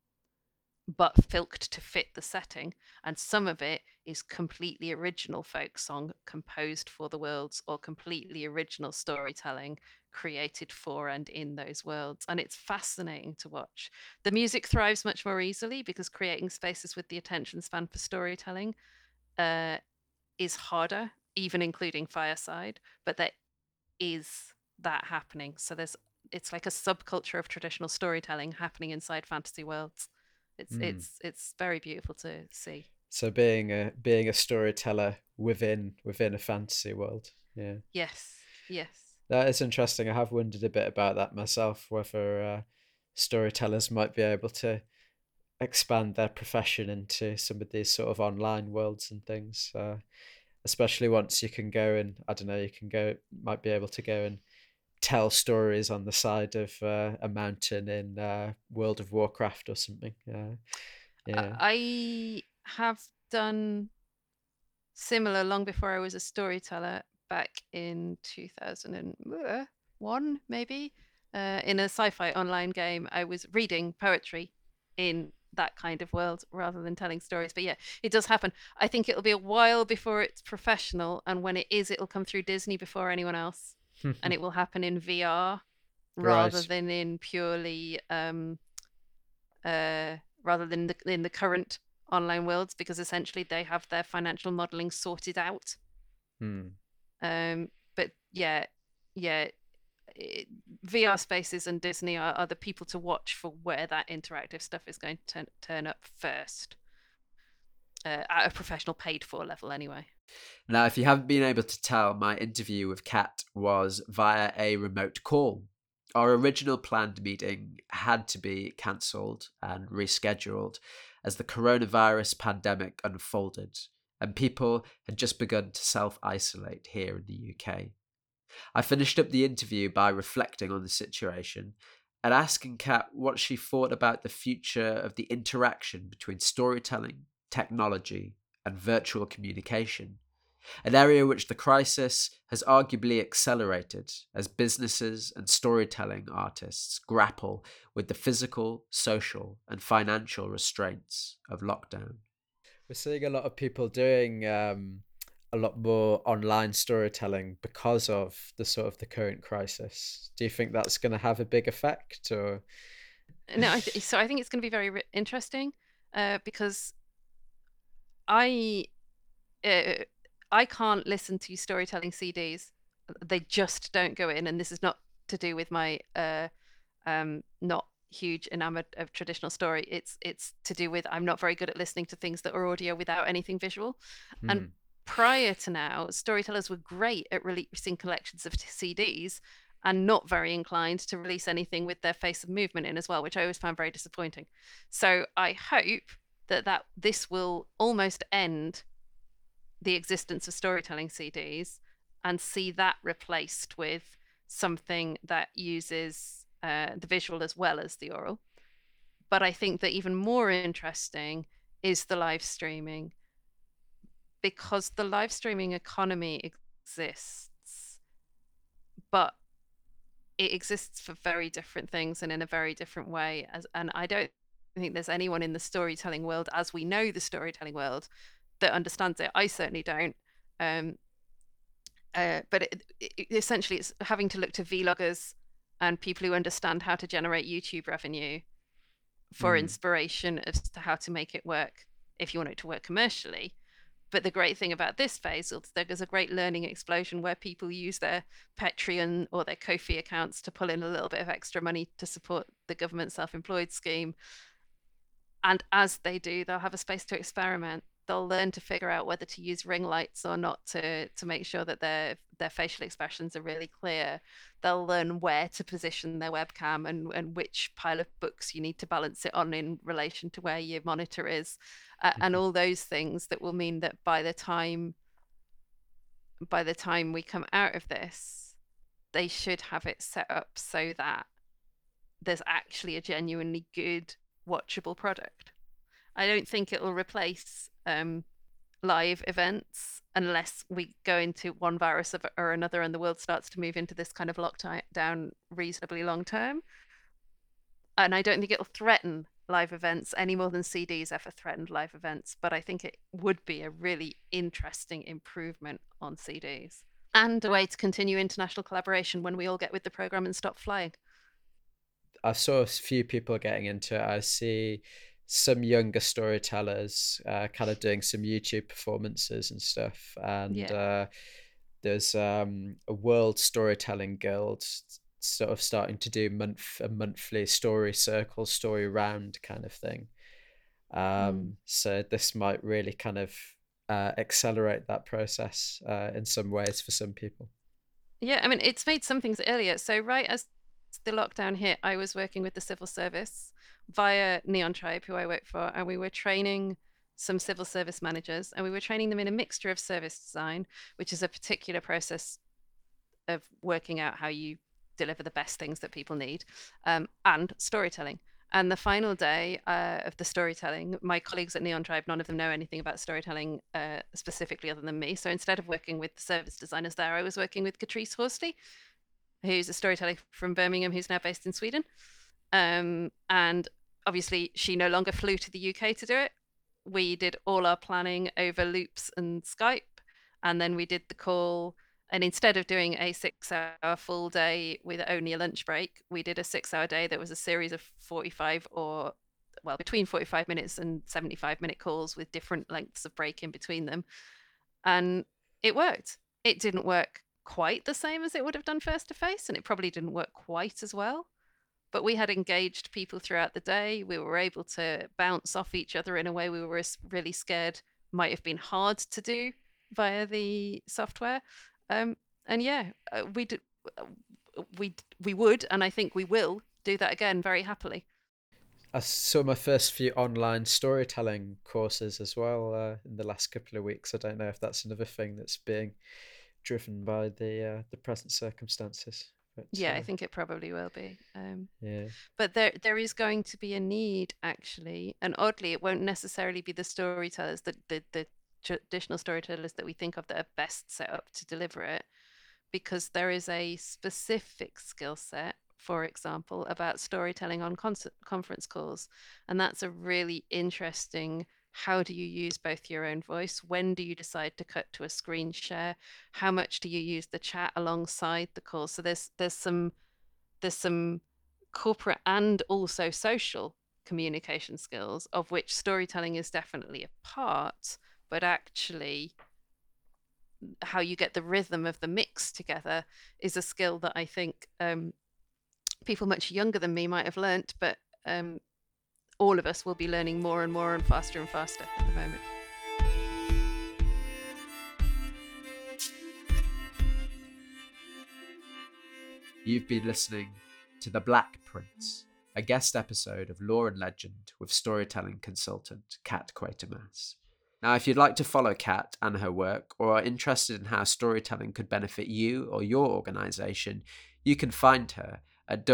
but filked to fit the setting. And some of it is completely original folk song composed for the worlds or completely original storytelling created for and in those worlds. And it's fascinating to watch. The music thrives much more easily because creating spaces with the attention span for storytelling uh, is harder, even including Fireside. But there is that happening. So there's it's like a subculture of traditional storytelling happening inside fantasy worlds. It's mm. it's it's very beautiful to see. So being a being a storyteller within within a fantasy world, yeah. Yes. Yes. That is interesting. I have wondered a bit about that myself, whether uh, storytellers might be able to expand their profession into some of these sort of online worlds and things. Uh, especially once you can go and I don't know, you can go might be able to go and tell stories on the side of uh, a mountain in uh, World of Warcraft or something. Uh, yeah, I have done similar long before I was a storyteller back in 2001 maybe uh, in a sci-fi online game I was reading poetry in that kind of world rather than telling stories. But yeah, it does happen. I think it'll be a while before it's professional, and when it is, it'll come through Disney before anyone else, and *laughs* it will happen in VR rather right. than in purely um, uh, rather than the, in the current online worlds because essentially they have their financial modeling sorted out. Hmm. Um, but yeah, yeah, VR spaces and Disney are, are the people to watch for where that interactive stuff is going to turn, turn up first. Uh, at a professional paid for level, anyway. Now, if you haven't been able to tell, my interview with Kat was via a remote call. Our original planned meeting had to be cancelled and rescheduled as the coronavirus pandemic unfolded and people had just begun to self isolate here in the UK. I finished up the interview by reflecting on the situation and asking Kat what she thought about the future of the interaction between storytelling, technology, and virtual communication, an area which the crisis has arguably accelerated as businesses and storytelling artists grapple with the physical, social, and financial restraints of lockdown. We're seeing a lot of people doing um, a lot more online storytelling because of the sort of the current crisis. Do you think that's going to have a big effect, or? No, I th- so I think it's going to be very re- interesting uh, because I uh, I can't listen to storytelling CDs. They just don't go in, and this is not to do with my uh, um, not huge enamored of traditional story. It's it's to do with I'm not very good at listening to things that are audio without anything visual, mm. and hmm prior to now, storytellers were great at releasing collections of CDs and not very inclined to release anything with their face of movement in as well, which I always found very disappointing. So I hope that, that this will almost end the existence of storytelling CDs and see that replaced with something that uses uh, the visual as well as the oral. But I think that even more interesting is the live streaming because the live streaming economy exists, but it exists for very different things and in a very different way. As and I don't think there's anyone in the storytelling world, as we know the storytelling world, that understands it. I certainly don't. Um, uh, but it, it, essentially, it's having to look to vloggers and people who understand how to generate YouTube revenue for mm. inspiration as to how to make it work if you want it to work commercially. But the great thing about this phase is there's a great learning explosion where people use their Patreon or their Ko-fi accounts to pull in a little bit of extra money to support the government self-employed scheme. And as they do, they'll have a space to experiment they'll learn to figure out whether to use ring lights or not to to make sure that their their facial expressions are really clear they'll learn where to position their webcam and and which pile of books you need to balance it on in relation to where your monitor is uh, and mm-hmm. all those things that will mean that by the time by the time we come out of this they should have it set up so that there's actually a genuinely good watchable product I don't think it'll replace um, live events unless we go into one virus or another and the world starts to move into this kind of lockdown reasonably long term. And I don't think it'll threaten live events any more than CDs ever threatened live events, but I think it would be a really interesting improvement on CDs and a way to continue international collaboration when we all get with the program and stop flying. I saw a few people getting into it. I see some younger storytellers uh, kind of doing some YouTube performances and stuff. And yeah. uh, there's um, a World Storytelling Guild sort of starting to do month a monthly story circle, story round kind of thing. Um, mm. So this might really kind of uh, accelerate that process uh, in some ways for some people. Yeah, I mean, it's made some things earlier. So right as the lockdown hit, I was working with the civil service via Neon Tribe, who I work for, and we were training some civil service managers, and we were training them in a mixture of service design, which is a particular process of working out how you deliver the best things that people need, um, and storytelling. And the final day uh, of the storytelling, my colleagues at Neon Tribe, none of them know anything about storytelling uh, specifically other than me. So instead of working with the service designers there, I was working with Katrice Horsley, who's a storyteller from Birmingham, who's now based in Sweden. Um, and obviously, she no longer flew to the UK to do it. We did all our planning over Loops and Skype. And then we did the call and instead of doing a six hour full day with only a lunch break, we did a six hour day that was a series of 45 or, well, between 45 minutes and 75 minute calls with different lengths of break in between them. And it worked. It didn't work quite the same as it would have done face to face, and it probably didn't work quite as well. But we had engaged people throughout the day. We were able to bounce off each other in a way we were really scared might have been hard to do via the software um, and yeah, uh, we uh, we we would, and I think we will do that again very happily. I saw my first few online storytelling courses as well uh, in the last couple of weeks. I don't know if that's another thing that's being driven by the uh, the present circumstances. But, yeah, uh, I think it probably will be. Um, yeah, but there there is going to be a need actually, and oddly, it won't necessarily be the storytellers that the the traditional storytellers that we think of that are best set up to deliver it because there is a specific skill set for example about storytelling on con- conference calls and that's a really interesting how do you use both your own voice? When do you decide to cut to a screen share? How much do you use the chat alongside the call? So there's there's some there's some corporate and also social communication skills of which storytelling is definitely a part but actually how you get the rhythm of the mix together is a skill that I think um, people much younger than me might have learnt, but um, all of us will be learning more and more and faster and faster at the moment. You've been listening to The Black Prince, a guest episode of Lore and Legend with storytelling consultant Kat Quatermass. Now, if you'd like to follow Kat and her work, or are interested in how storytelling could benefit you or your organisation, you can find her at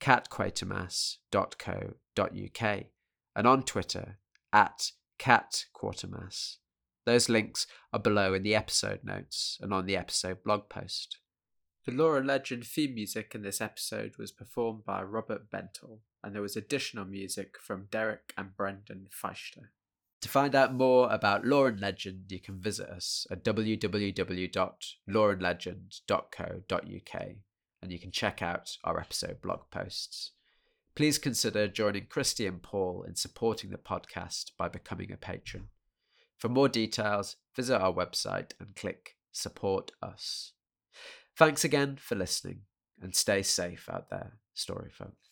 www.catquatermass.co.uk and on Twitter at catquatermass. Those links are below in the episode notes and on the episode blog post. The Lore and Legend theme music in this episode was performed by Robert Bentel, and there was additional music from Derek and Brandon Fiechter. To find out more about Lore and Legend, you can visit us at www.loreandlegend.co.uk and you can check out our episode blog posts. Please consider joining Christy and Paul in supporting the podcast by becoming a patron. For more details, visit our website and click Support Us. Thanks again for listening and stay safe out there, story folk.